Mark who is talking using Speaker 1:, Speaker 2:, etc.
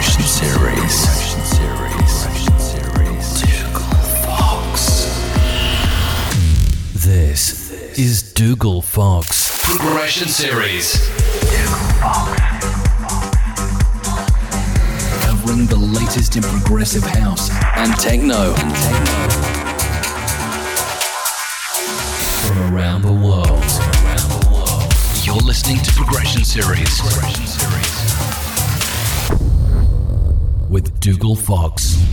Speaker 1: Progression Series. This is Dougal Fox. Progression Series. Covering the latest in progressive house and techno. From around the world. You're listening to Progression Series. With Dougal Fox.